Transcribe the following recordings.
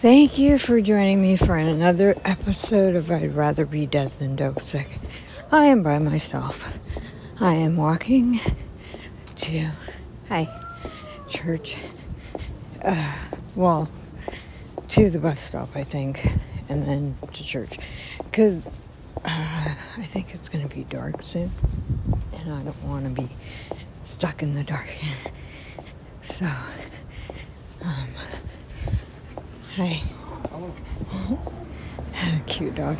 Thank you for joining me for another episode of I'd Rather Be Dead Than Dope Sick. I am by myself. I am walking to, hi, church. Uh, well, to the bus stop, I think, and then to church. Because uh, I think it's going to be dark soon, and I don't want to be stuck in the dark. so, um, hi. Cute dog.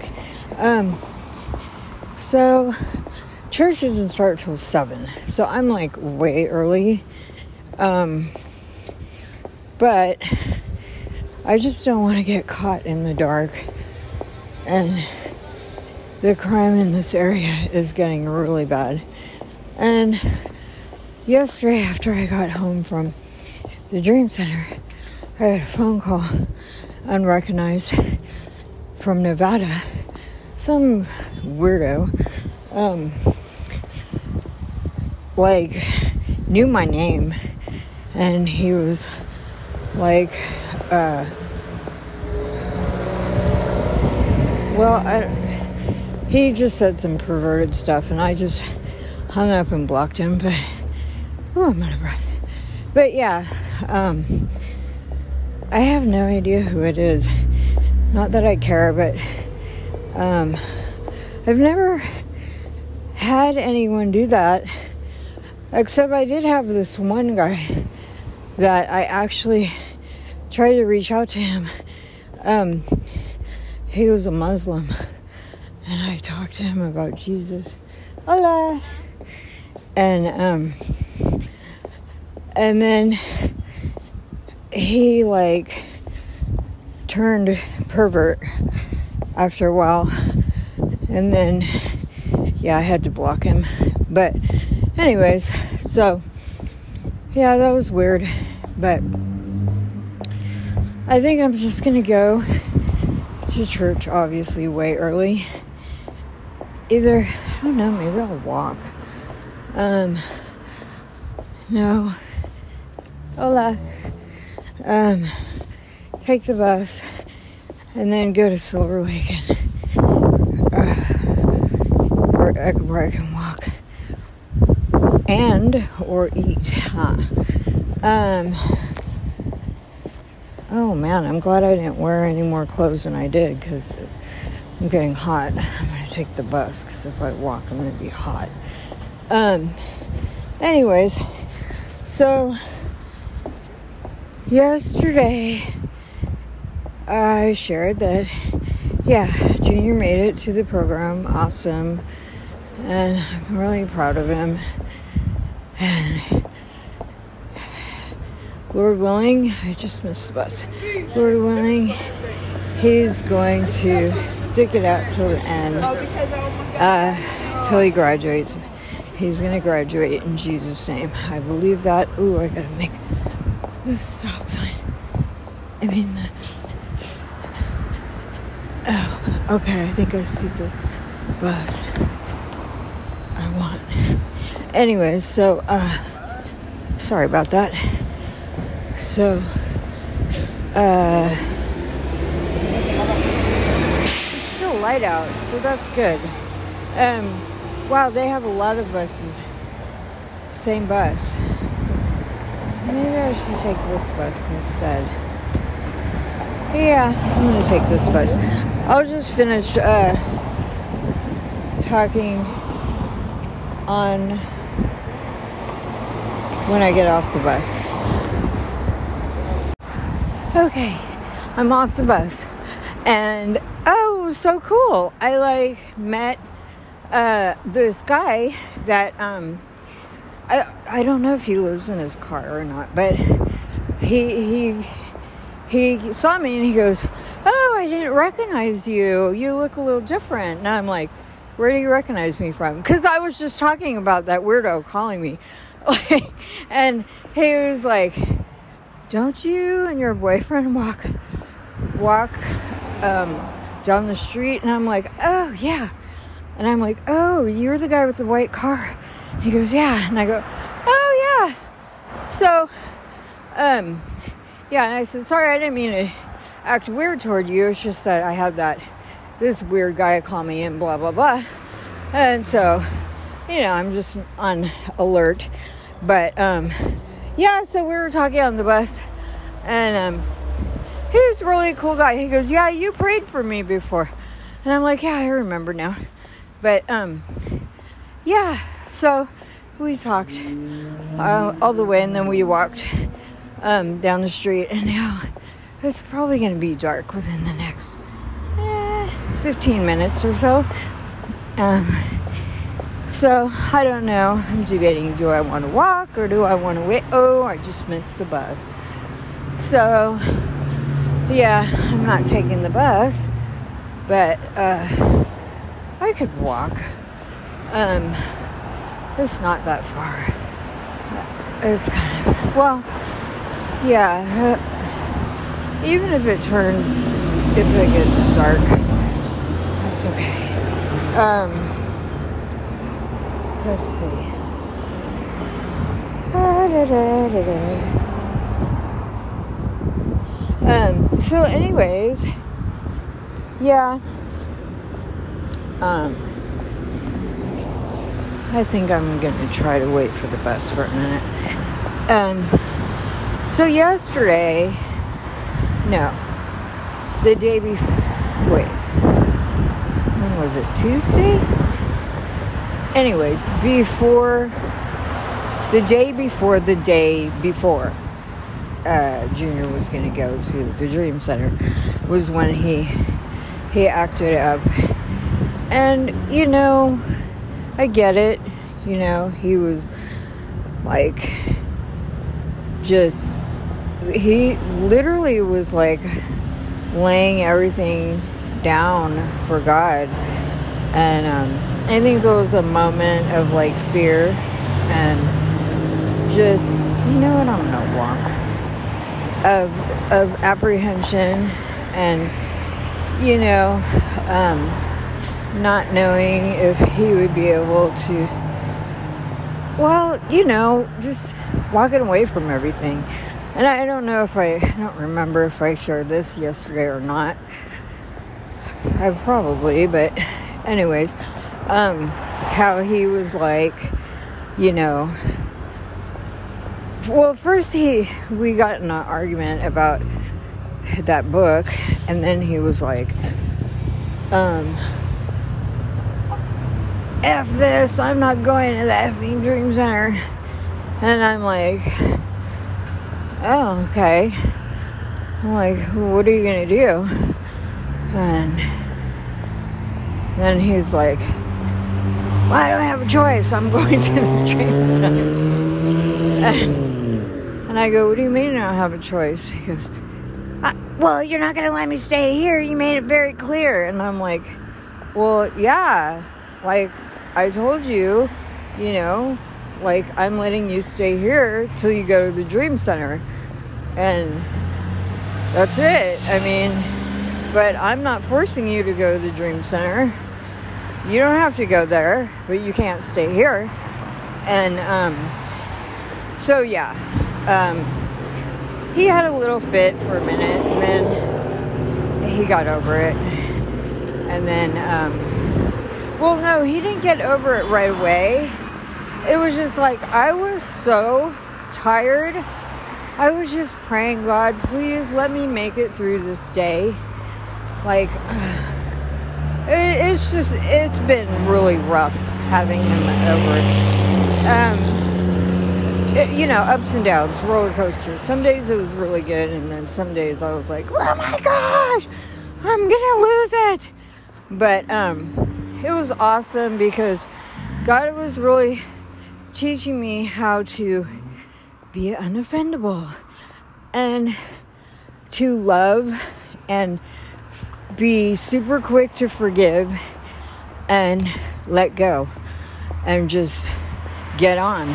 Um, so, church doesn't start till 7, so I'm like way early. Um, but I just don't want to get caught in the dark. And the crime in this area is getting really bad. And yesterday, after I got home from the Dream Center, I had a phone call, unrecognized, from Nevada. Some weirdo, um, like, knew my name, and he was like, uh, well, I, he just said some perverted stuff, and I just hung up and blocked him. But oh, I'm out of breath. But yeah, um, I have no idea who it is. Not that I care, but um, I've never had anyone do that. Except I did have this one guy that I actually tried to reach out to him. Um, he was a Muslim, and I talked to him about Jesus. Hola. And um, and then he like turned pervert after a while, and then yeah, I had to block him. But anyways, so yeah, that was weird, but. I think I'm just gonna go to church, obviously, way early. Either, I don't know, maybe I'll walk. Um, no. Hola. Um, take the bus and then go to Silver Lake and, uh, where, where I can walk and or eat, huh? Um, Oh man, I'm glad I didn't wear any more clothes than I did because I'm getting hot. I'm gonna take the bus because if I walk, I'm gonna be hot. Um, anyways, so yesterday I shared that, yeah, Junior made it to the program. Awesome. And I'm really proud of him. And Lord willing, I just missed the bus. Lord willing, he's going to stick it out till the end, uh, till he graduates. He's going to graduate in Jesus' name. I believe that. Ooh, I got to make the stop sign. I mean, the, oh, okay. I think I see the bus. I want. Anyways, so uh, sorry about that. So, uh, it's still light out, so that's good. Um, wow, they have a lot of buses. Same bus. Maybe I should take this bus instead. Yeah, I'm gonna take this bus. I'll just finish uh, talking on when I get off the bus. Okay, I'm off the bus. And oh, so cool. I like met uh, this guy that um I I don't know if he lives in his car or not, but he he he saw me and he goes, "Oh, I didn't recognize you. You look a little different." And I'm like, "Where do you recognize me from?" Because I was just talking about that weirdo calling me, and he was like, don't you and your boyfriend walk walk um, down the street and i'm like oh yeah and i'm like oh you're the guy with the white car he goes yeah and i go oh yeah so um yeah and i said sorry i didn't mean to act weird toward you. It's just that I had that this weird guy call me in, blah blah blah, and so you know I'm just on alert. But um, yeah, so we were talking on the bus, and um, he was a really cool guy. He goes, "Yeah, you prayed for me before," and I'm like, "Yeah, I remember now." But um, yeah, so we talked uh, all the way, and then we walked um, down the street, and now it's probably going to be dark within the next eh, 15 minutes or so. Um, so I don't know. I'm debating: do I want to walk or do I want to wait? Oh, I just missed the bus. So yeah, I'm not taking the bus, but uh, I could walk. Um, it's not that far. It's kind of well, yeah. Uh, even if it turns, if it gets dark, that's okay. Um, let's see. Ah, um, so, anyways, yeah. Um, I think I'm gonna try to wait for the bus for a minute. Um, so yesterday, no, the day before. Wait, when was it? Tuesday. Anyways, before the day before the day before uh, Junior was going to go to the Dream Center was when he he acted up, and you know, I get it. You know, he was like just he literally was like laying everything down for God, and um, I think there was a moment of like fear and just you know what I'm gonna walk of of apprehension and you know um, not knowing if he would be able to well you know just walking away from everything. And I don't know if I, I don't remember if I shared this yesterday or not. I probably but anyways um, how he was like you know well, first he we got in an argument about that book, and then he was like, um, "F this! I'm not going to the effing Dream Center." And I'm like, "Oh, okay." I'm like, "What are you gonna do?" And then he's like, well, I don't have a choice. I'm going to the Dream Center." And I go, What do you mean I don't have a choice? He goes, uh, Well, you're not to let me stay here. You made it very clear. And I'm like, Well, yeah. Like, I told you, you know, like, I'm letting you stay here till you go to the Dream Center. And that's it. I mean, but I'm not forcing you to go to the Dream Center. You don't have to go there, but you can't stay here. And um, so, yeah, um, he had a little fit for a minute, and then he got over it. And then, um, well, no, he didn't get over it right away. It was just like I was so tired. I was just praying, God, please let me make it through this day. Like, it's just, it's been really rough having him over. Um, it, you know, ups and downs, roller coasters. Some days it was really good, and then some days I was like, oh my gosh, I'm gonna lose it. But um, it was awesome because God was really teaching me how to be unoffendable and to love and be super quick to forgive and let go and just get on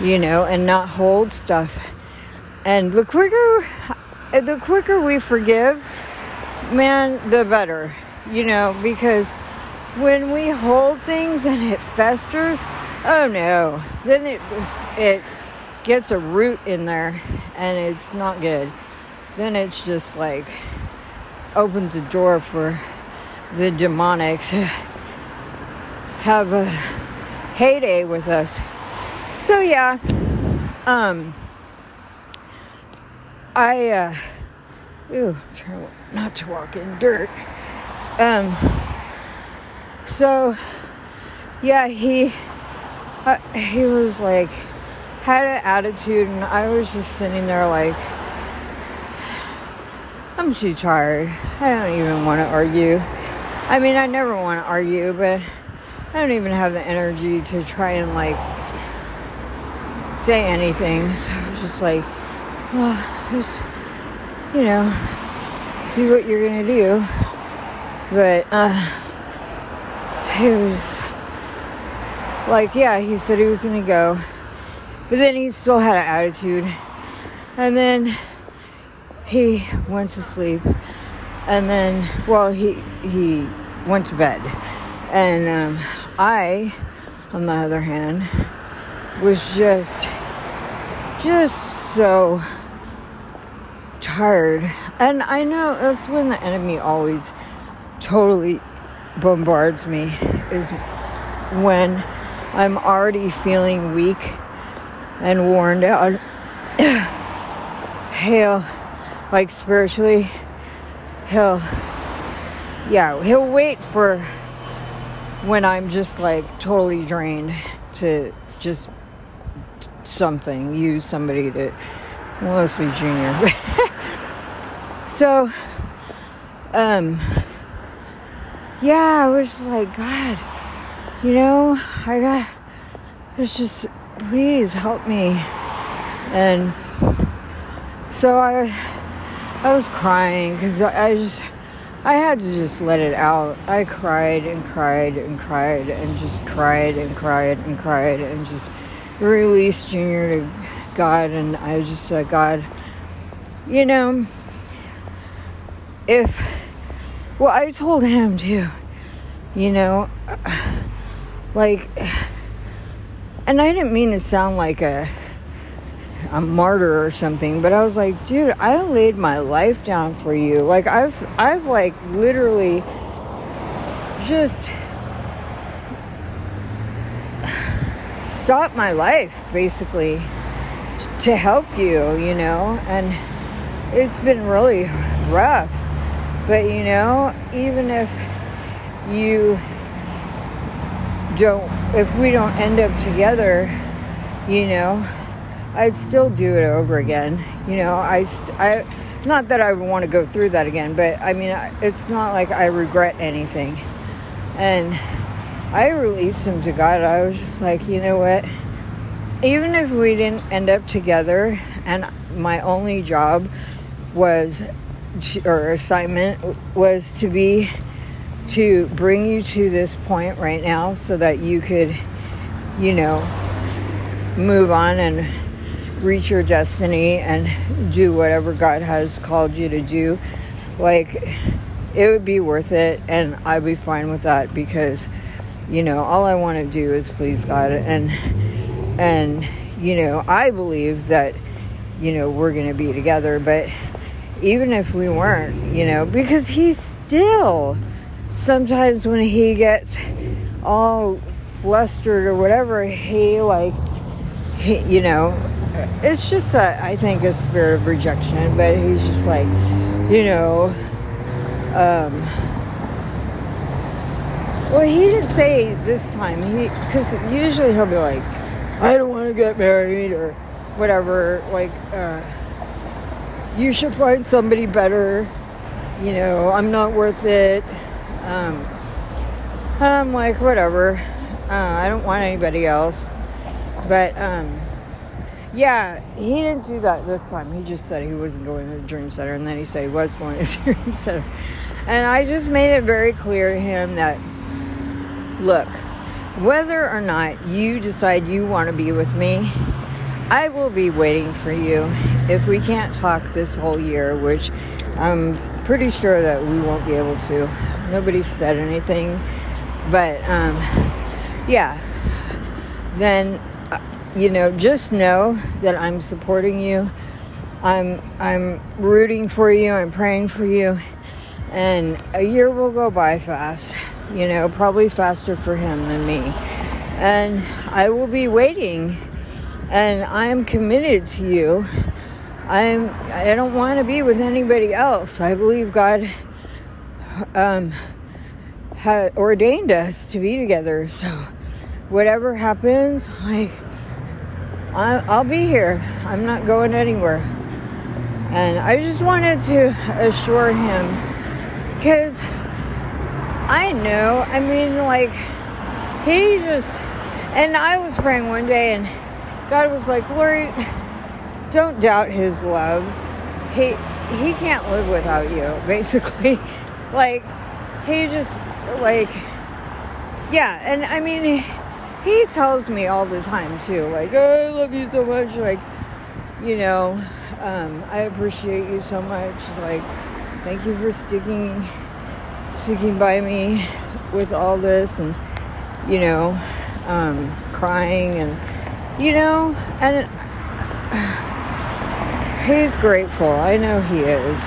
you know, and not hold stuff. And the quicker the quicker we forgive, man, the better. You know, because when we hold things and it festers, oh no, then it it gets a root in there and it's not good. Then it's just like opens the door for the demonic to have a heyday with us. So yeah, um, I uh, ooh, trying not to walk in dirt. Um, so yeah, he uh, he was like had an attitude, and I was just sitting there like. I'm too tired. I don't even want to argue. I mean, I never want to argue, but I don't even have the energy to try and like say anything. So I was just like, well, just, you know, do what you're to do. But, uh, it was like, yeah, he said he was to go. But then he still had an attitude. And then he went to sleep and then well he he went to bed and um, i on the other hand was just just so tired and i know that's when the enemy always totally bombards me is when i'm already feeling weak and worn out hail like spiritually, he'll, yeah, he'll wait for when I'm just like totally drained to just something, use somebody to, mostly Junior. so, um, yeah, I was just like, God, you know, I got, it's just, please help me. And so I, I was crying because I just, I had to just let it out. I cried and cried and cried and just cried and cried and cried and just released Junior to God. And I just said, God, you know, if, well, I told him too, you know, like, and I didn't mean to sound like a, a martyr or something but i was like dude i laid my life down for you. Like i've i've like literally just stopped my life basically to help you you know and it's been really rough but you know even if you don't if we don't end up together you know I'd still do it over again. You know, I, I, not that I would want to go through that again, but I mean, it's not like I regret anything. And I released him to God. I was just like, you know what? Even if we didn't end up together, and my only job was, or assignment was to be, to bring you to this point right now so that you could, you know, move on and reach your destiny and do whatever God has called you to do, like it would be worth it and I'd be fine with that because you know, all I want to do is please God and and you know, I believe that you know, we're going to be together, but even if we weren't, you know, because he's still sometimes when he gets all flustered or whatever, he like he, you know, it's just a, I think a spirit of rejection but he's just like you know um, well he didn't say this time he because usually he'll be like i don't want to get married or whatever like uh, you should find somebody better you know i'm not worth it um, and i'm like whatever uh, i don't want anybody else but um, yeah, he didn't do that this time. He just said he wasn't going to the Dream Center, and then he said he was going to the Dream Center. And I just made it very clear to him that, look, whether or not you decide you want to be with me, I will be waiting for you. If we can't talk this whole year, which I'm pretty sure that we won't be able to. Nobody said anything, but um, yeah, then you know, just know that I'm supporting you. I'm I'm rooting for you. I'm praying for you. and a year will go by fast, you know, probably faster for him than me. And I will be waiting, and I am committed to you. I'm I don't want to be with anybody else. I believe God um, had ordained us to be together. So whatever happens, like I, I'll be here. I'm not going anywhere. And I just wanted to assure him because I know, I mean, like, he just, and I was praying one day and God was like, Lori, don't doubt his love. He, he can't live without you, basically. like, he just, like, yeah, and I mean, he, tells me all the time too, like, oh, I love you so much, like, you know, um, I appreciate you so much. Like, thank you for sticking sticking by me with all this, and you know, um, crying, and you know, and he's grateful. I know he is.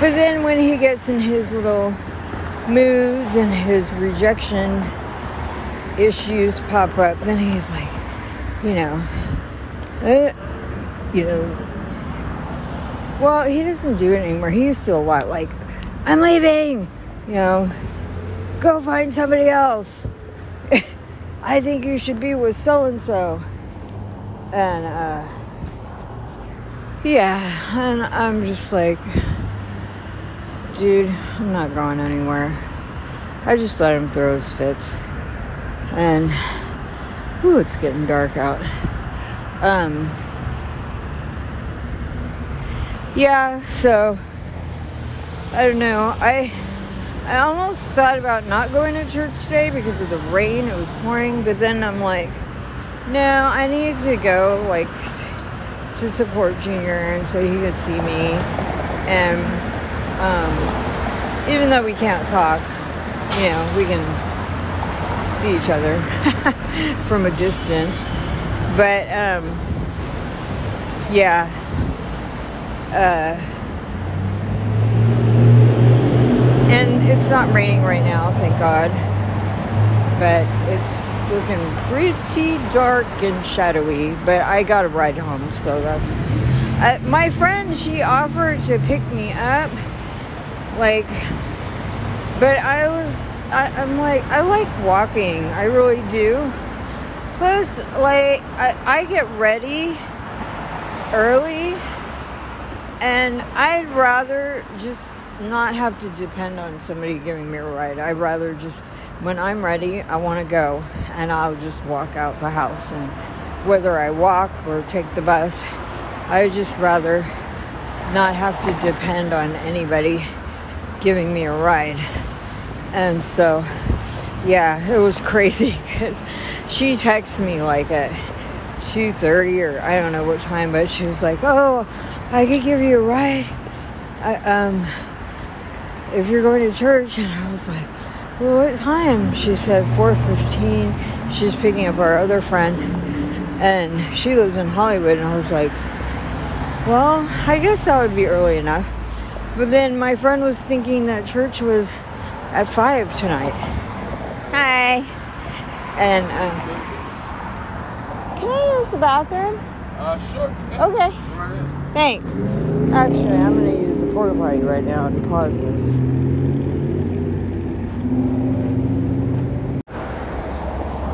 But then when he gets in his little moods and his rejection issues pop up, then he's like, you know, uh, you know, well, he doesn't do it anymore. He used to a lot. Like, I'm leaving. You know, go find somebody else. I think you should be with so and so. And uh, yeah, and I'm just like, dude, I'm not going anywhere. I just let him throw his fits. And, ooh, it's getting dark out. Um, yeah, so I don't know. I I almost thought about not going to church today because of the rain. It was pouring, but then I'm like, no, I need to go like to support Junior and so he could see me. And um, even though we can't talk, you know, we can see each other from a distance. But um, yeah uh, and it's not raining right now, thank God. But it's looking pretty dark and shadowy. But I got a ride home, so that's. Uh, my friend, she offered to pick me up, like, but I was, I, I'm like, I like walking, I really do. Plus, like, I, I get ready early and I'd rather just not have to depend on somebody giving me a ride. I'd rather just, when I'm ready, I want to go and I'll just walk out the house. And whether I walk or take the bus, I would just rather not have to depend on anybody giving me a ride. And so, yeah, it was crazy because she texted me like at 2.30 or I don't know what time, but she was like, oh, I could give you a ride. I, um, if you're going to church, and I was like, well, what time? She said 4:15. She's picking up our other friend, and she lives in Hollywood. And I was like, well, I guess that would be early enough. But then my friend was thinking that church was at five tonight. Hi. And um, can I use the bathroom? Uh, sure. Okay. Thanks. Actually, I'm going to use the porta potty right now and pause this.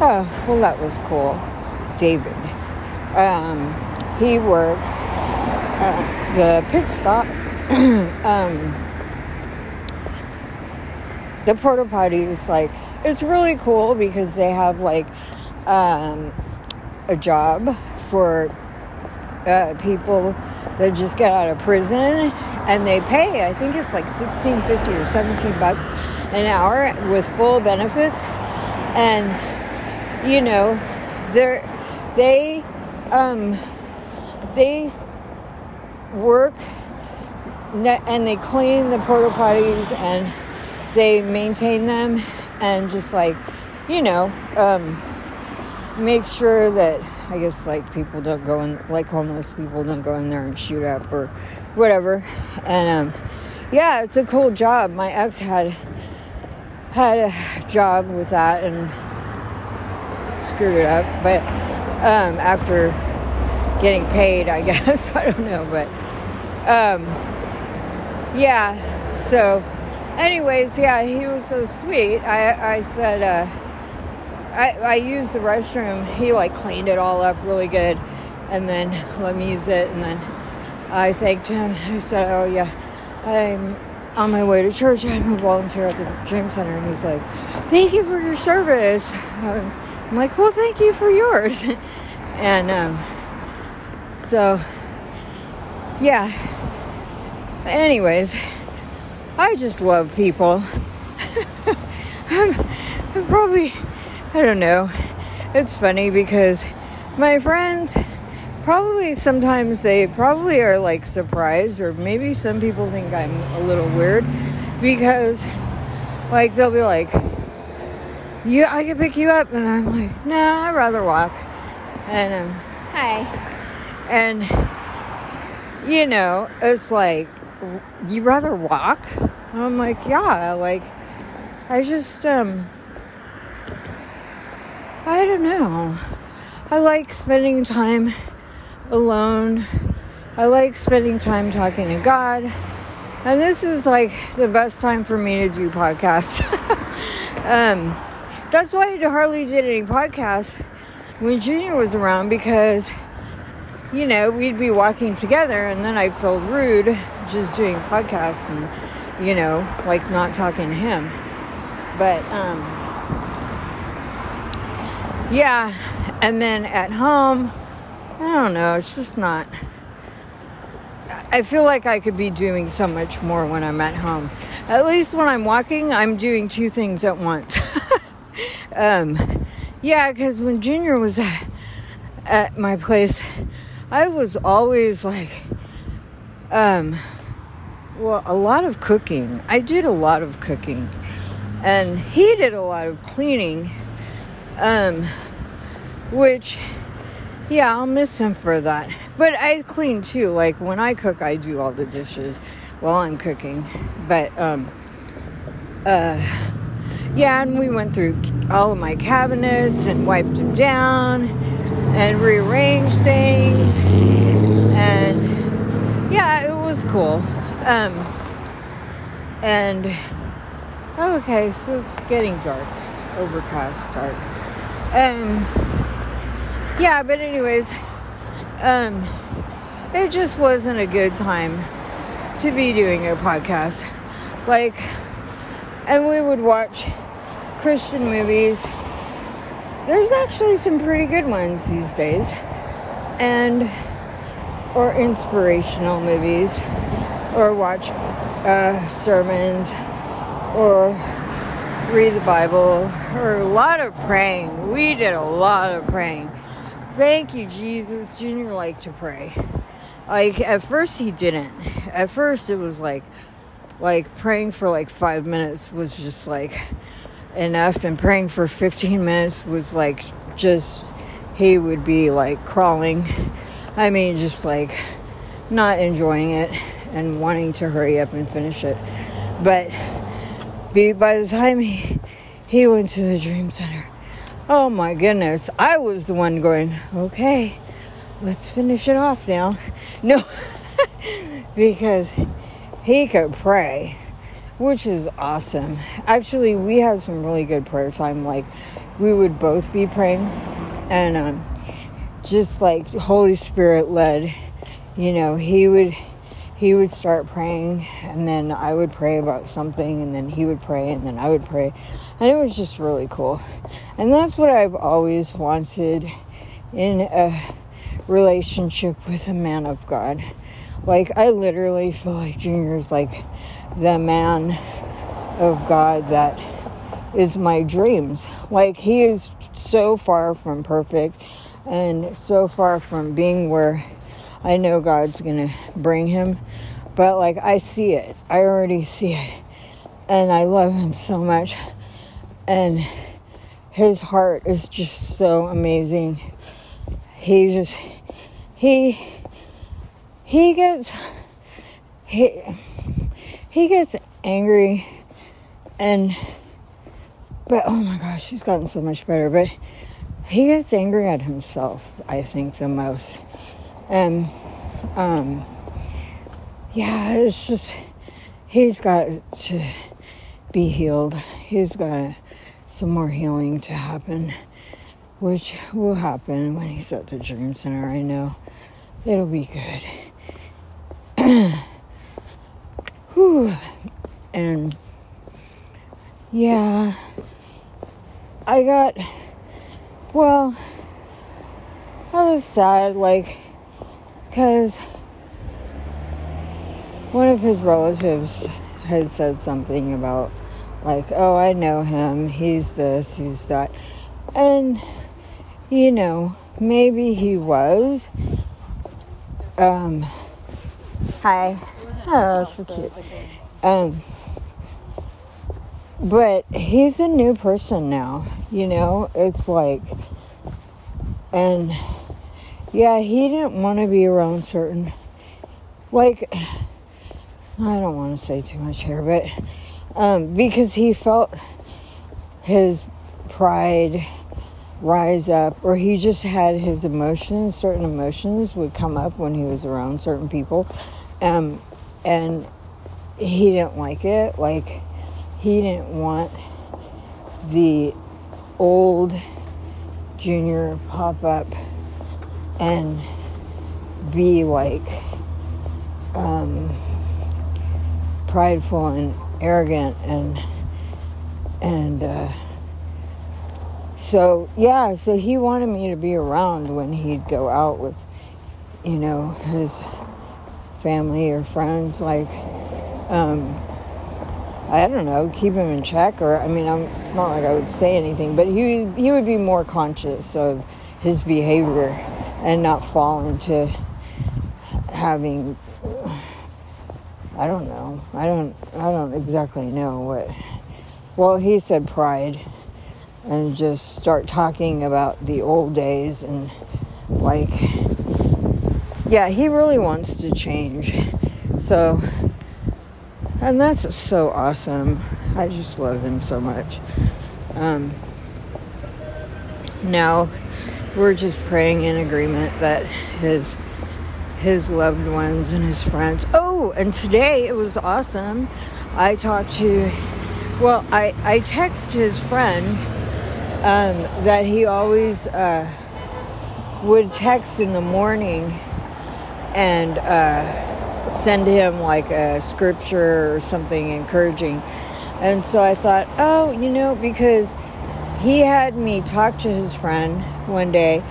Oh, well, that was cool. David. Um, he worked at the pit stop. um, the porta potty is like, it's really cool because they have like um, a job for uh, people that just get out of prison and they pay i think it's like 16 50 or 17 bucks an hour with full benefits and you know they're they um they work and they clean the porta potties and they maintain them and just like you know um make sure that I guess like people don't go in, like homeless people don't go in there and shoot up or whatever. And um, yeah, it's a cool job. My ex had had a job with that and screwed it up, but um, after getting paid, I guess I don't know, but um, yeah. So, anyways, yeah, he was so sweet. I I said. Uh, I, I used the restroom. He like cleaned it all up really good and then let me use it. And then I thanked him. I said, Oh, yeah, I'm on my way to church. I'm a volunteer at the Dream Center. And he's like, Thank you for your service. I'm like, Well, thank you for yours. and um, so, yeah. Anyways, I just love people. I'm, I'm probably I don't know. It's funny because my friends probably sometimes they probably are like surprised, or maybe some people think I'm a little weird because, like, they'll be like, "Yeah, I can pick you up," and I'm like, "Nah, I'd rather walk." And um, hi, and you know, it's like, you rather walk? And I'm like, yeah, like, I just um I don't know. I like spending time alone. I like spending time talking to God. And this is like the best time for me to do podcasts. um, that's why I hardly did any podcasts when Junior was around because, you know, we'd be walking together and then I'd feel rude just doing podcasts and, you know, like not talking to him. But, um, yeah, and then at home, I don't know, it's just not. I feel like I could be doing so much more when I'm at home. At least when I'm walking, I'm doing two things at once. um, yeah, because when Junior was at, at my place, I was always like, um, well, a lot of cooking. I did a lot of cooking, and he did a lot of cleaning um, which, yeah, I'll miss him for that. But I clean too. Like when I cook, I do all the dishes while I'm cooking. But, um, uh, yeah, and we went through all of my cabinets and wiped them down and rearranged things. And yeah, it was cool. Um, and okay, so it's getting dark, overcast, dark. Um, yeah, but anyways, um, it just wasn't a good time to be doing a podcast. Like, and we would watch Christian movies. There's actually some pretty good ones these days, and or inspirational movies, or watch uh, sermons, or read the Bible, or a lot of praying. We did a lot of praying. Thank you, Jesus. Junior liked to pray. Like at first he didn't. At first it was like like praying for like five minutes was just like enough and praying for 15 minutes was like just he would be like crawling i mean just like not enjoying it and wanting to hurry up and finish it but by the time he, he went to the dream center, oh my goodness, I was the one going, okay, let's finish it off now. No, because he could pray, which is awesome. Actually, we had some really good prayer time. Like, we would both be praying, and um, just like Holy Spirit led, you know, he would he would start praying and then I would pray about something and then he would pray and then I would pray. And it was just really cool. And that's what I've always wanted in a relationship with a man of God. Like I literally feel like Junior's like the man of God that is my dreams. Like he is so far from perfect and so far from being where I know God's to bring him. But like, I see it. I already see it. And I love him so much. And his heart is just so amazing. He just, he, he gets, he, he gets angry and but oh my gosh he's gotten so much better but he gets angry at himself i think the most. And um yeah it's just he's got to be healed. He's got some more healing to happen which will happen when he's at the dream center i know. It'll be good Whew. and yeah, I got, well, I was sad, like, because one of his relatives had said something about, like, oh, I know him, he's this, he's that. And, you know, maybe he was. Um, hi. Oh, so cute. Um, but he's a new person now, you know? It's like, and yeah, he didn't want to be around certain, like, I don't want to say too much here, but um, because he felt his pride rise up, or he just had his emotions, certain emotions would come up when he was around certain people. Um, and he didn't like it. Like, he didn't want the old junior pop up and be like um, prideful and arrogant and and uh, so yeah so he wanted me to be around when he'd go out with you know his family or friends like um, I don't know, keep him in check, or I mean, I'm, it's not like I would say anything, but he he would be more conscious of his behavior and not fall into having. I don't know. I don't. I don't exactly know what. Well, he said pride, and just start talking about the old days and like. Yeah, he really wants to change. So and that's so awesome. I just love him so much. Um, now we're just praying in agreement that his his loved ones and his friends. Oh, and today it was awesome. I talked to, well, I I text his friend um, that he always uh, would text in the morning and. Uh, send him like a scripture or something encouraging. And so I thought, oh, you know, because he had me talk to his friend one day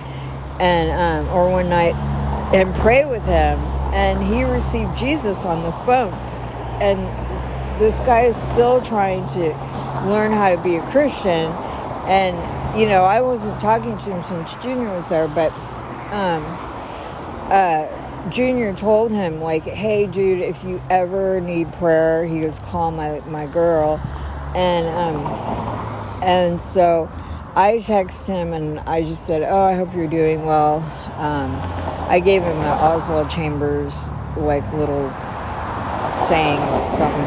and um, or one night and pray with him and he received jesus on the phone and this guy is still trying to learn how to be a christian and you know i wasn't talking to him since junior was there but um, uh, Junior told him, like, hey, dude, if you ever need prayer, he goes, call my, my girl. And, um, and so I texted him and I just said, oh, I hope you're doing well. Um, I gave him an Oswald Chambers, like, little saying something.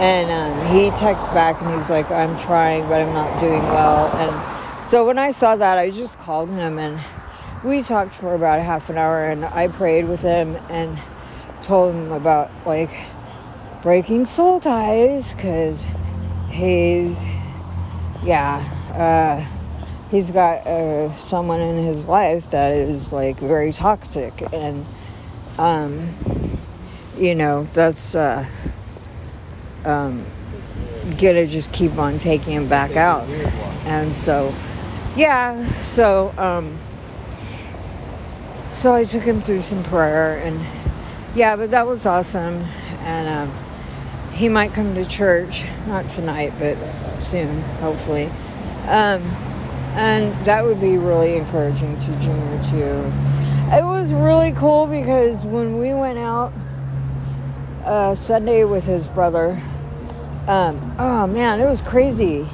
And um, he texts back and he's like, I'm trying, but I'm not doing well. And so when I saw that, I just called him and we talked for about half an hour and I prayed with him and told him about like breaking soul ties because he, yeah, uh, he's got uh, someone in his life that is like very toxic and, um, you know, that's uh, um, gonna just keep on taking him back out. And so, yeah, so, um, so I took him through some prayer, and yeah, but that was awesome. And um, he might come to church, not tonight, but soon, hopefully. Um, and that would be really encouraging to Junior, too. It was really cool because when we went out uh, Sunday with his brother, um, oh man, it was crazy.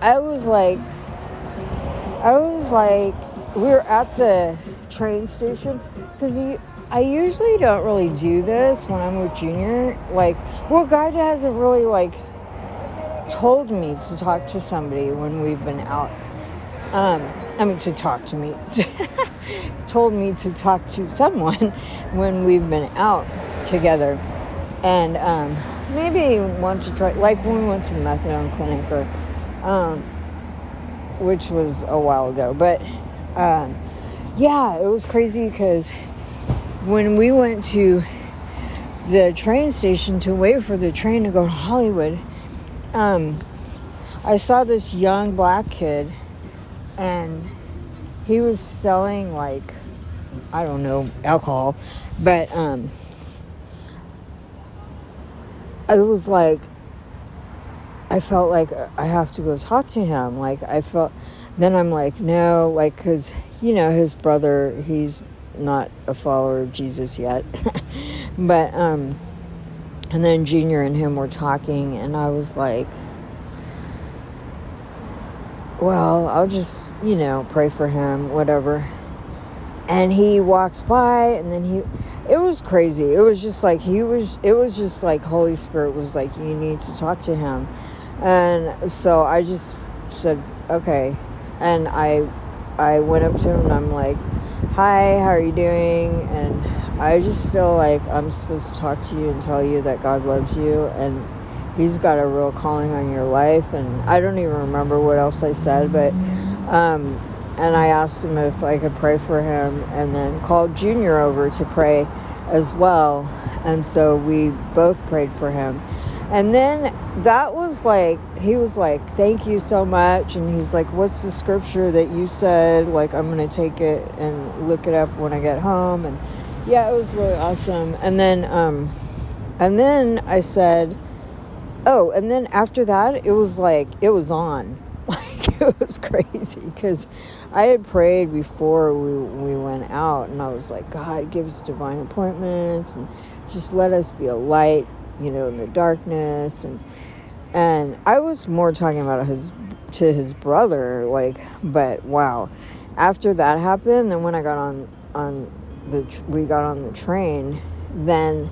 I was like, I was like, we were at the train station because I usually don't really do this when I'm with Junior. Like Well, God hasn't really like told me to talk to somebody when we've been out. Um, I mean, to talk to me. told me to talk to someone when we've been out together. And um, maybe once or twice, like when we went to the methadone clinic, or um, which was a while ago. But um, yeah, it was crazy because when we went to the train station to wait for the train to go to Hollywood, um, I saw this young black kid, and he was selling like I don't know alcohol, but um, it was like I felt like I have to go talk to him. Like I felt, then I'm like no, like because you know his brother, he's not a follower of Jesus yet, but um, and then Junior and him were talking, and I was like. Well, I'll just, you know, pray for him, whatever. And he walks by and then he it was crazy. It was just like he was it was just like holy spirit was like you need to talk to him. And so i just said okay and i i went up to him and i'm like hi how are you doing and i just feel like i'm supposed to talk to you and tell you that god loves you and he's got a real calling on your life and i don't even remember what else i said but um and I asked him if I could pray for him, and then called Junior over to pray as well. And so we both prayed for him. And then that was like, he was like, Thank you so much. And he's like, What's the scripture that you said? Like, I'm going to take it and look it up when I get home. And yeah, it was really awesome. And then, um, and then I said, Oh, and then after that, it was like, it was on. Like, it was crazy because I had prayed before we, we went out, and I was like, God, give us divine appointments, and just let us be a light, you know, in the darkness. And and I was more talking about his to his brother, like, but wow. After that happened, then when I got on on the we got on the train, then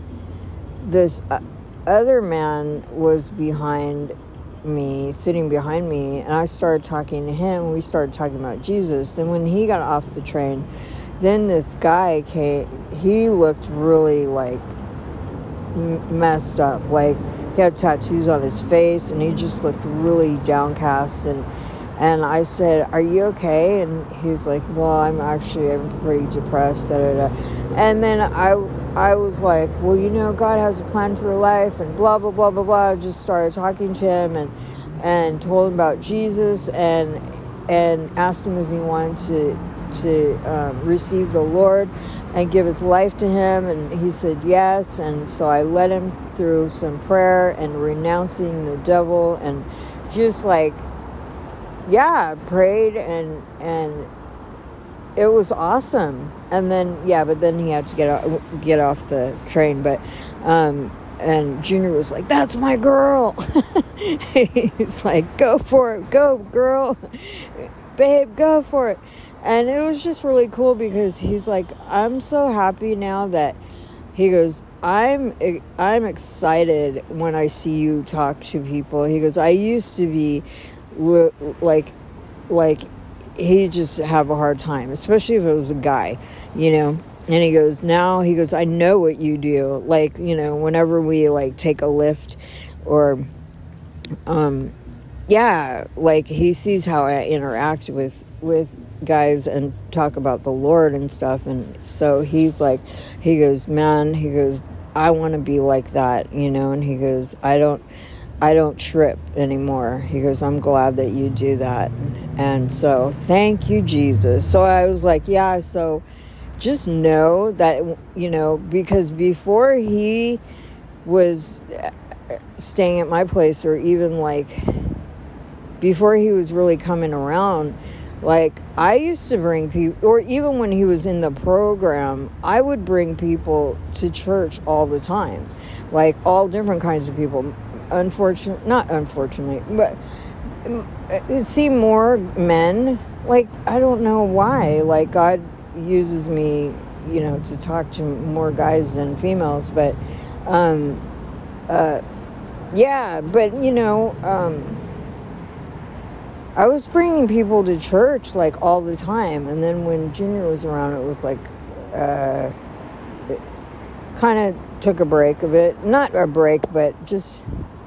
this uh, other man was behind me, sitting behind me, and I started talking to him. We started talking about Jesus. Then when he got off the train, then this guy came. He looked really like messed up. Like he had tattoos on his face, and he just looked really downcast. And and I said, "Are you okay?" And he's like, "Well, I'm actually I'm pretty depressed." Da, da, da. And then I I was like, well, you know, God has a plan for your life, and blah blah blah blah blah. I just started talking to him and and told him about Jesus and and asked him if he wanted to to um, receive the Lord and give his life to him, and he said yes. And so I led him through some prayer and renouncing the devil and just like yeah, prayed and and it was awesome. And then yeah, but then he had to get off, get off the train. But um, and Junior was like, "That's my girl." He's like, "Go for it, go girl, babe, go for it." And it was just really cool because he's like, "I'm so happy now that." He goes, I'm I'm excited when I see you talk to people. He goes, I used to be like like he just have a hard time, especially if it was a guy, you know. And he goes, now he goes, I know what you do. Like, you know, whenever we like take a lift or, um, yeah, like he sees how I interact with, with guys and talk about the Lord and stuff. And so he's like, he goes, man, he goes, I want to be like that, you know. And he goes, I don't, I don't trip anymore. He goes, I'm glad that you do that. And so, thank you, Jesus. So I was like, yeah, so just know that, you know, because before he was uh, staying at my place, or even like before he was really coming around, like I used to bring people, or even when he was in the program, I would bring people to church all the time, like all different kinds of people unfortunately, not unfortunately, but uh, see more men. Like, I don't know why. Like, God uses me, you know, to talk to more guys than females, but, um, uh, yeah, but you know, um, I was bringing people to church like all the time, and then when Junior was around, it was like, uh, kind of took a break of it. Not a break, but just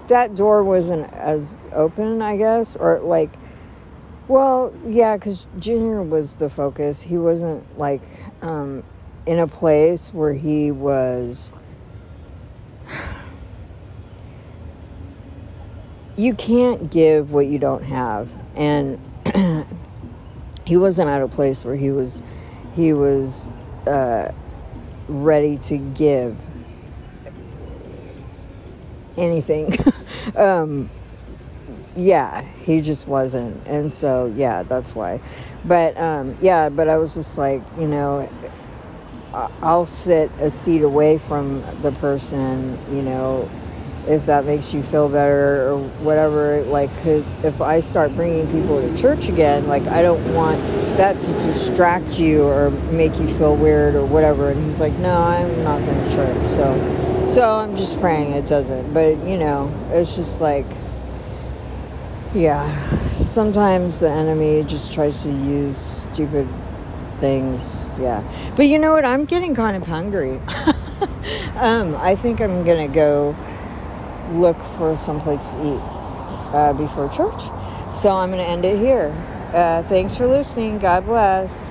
that door wasn't as open, I guess, or like, well, yeah, because Junior was the focus. He wasn't like um, in a place where he was. You can't give what you don't have, and he wasn't at a place where he was, he was uh, ready to give anything. um, yeah, he just wasn't. And so, yeah, that's why. But, um, yeah, but I was just like, you know, I'll sit a seat away from the person, you know, if that makes you feel better or whatever. Like, because if I start bringing people to church again, like, I don't want that to distract you or make you feel weird or whatever. And he's like, no, I'm not going to church. So, so I'm just praying it doesn't. But, you know, it's just like, yeah, sometimes the enemy just tries to use stupid things. Yeah. But you know what? I'm getting kind of hungry. um, I think I'm to go look for some place to eat uh, before church. So I'm going to end it here. Uh, thanks for listening. God bless.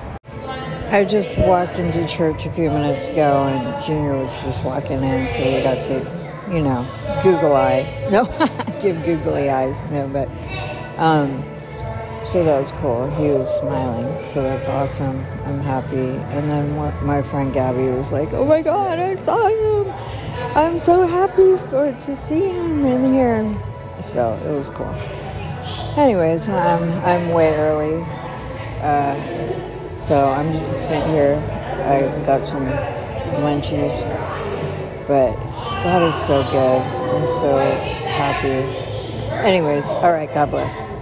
I just walked into church a few minutes ago and Junior was just walking in, so we got to, you know, Google eye. No, give googly eyes. No, but um, so that was cool. He was smiling, so that's awesome. I'm happy. And then my friend Gabby was like, "Oh my God, I saw him! I'm so happy for to see him in here." So it was cool. Anyways, I'm I'm way early, uh, so I'm just sitting here. I got some lunches, but God is so good. I'm so happy. Anyways, all right. God bless.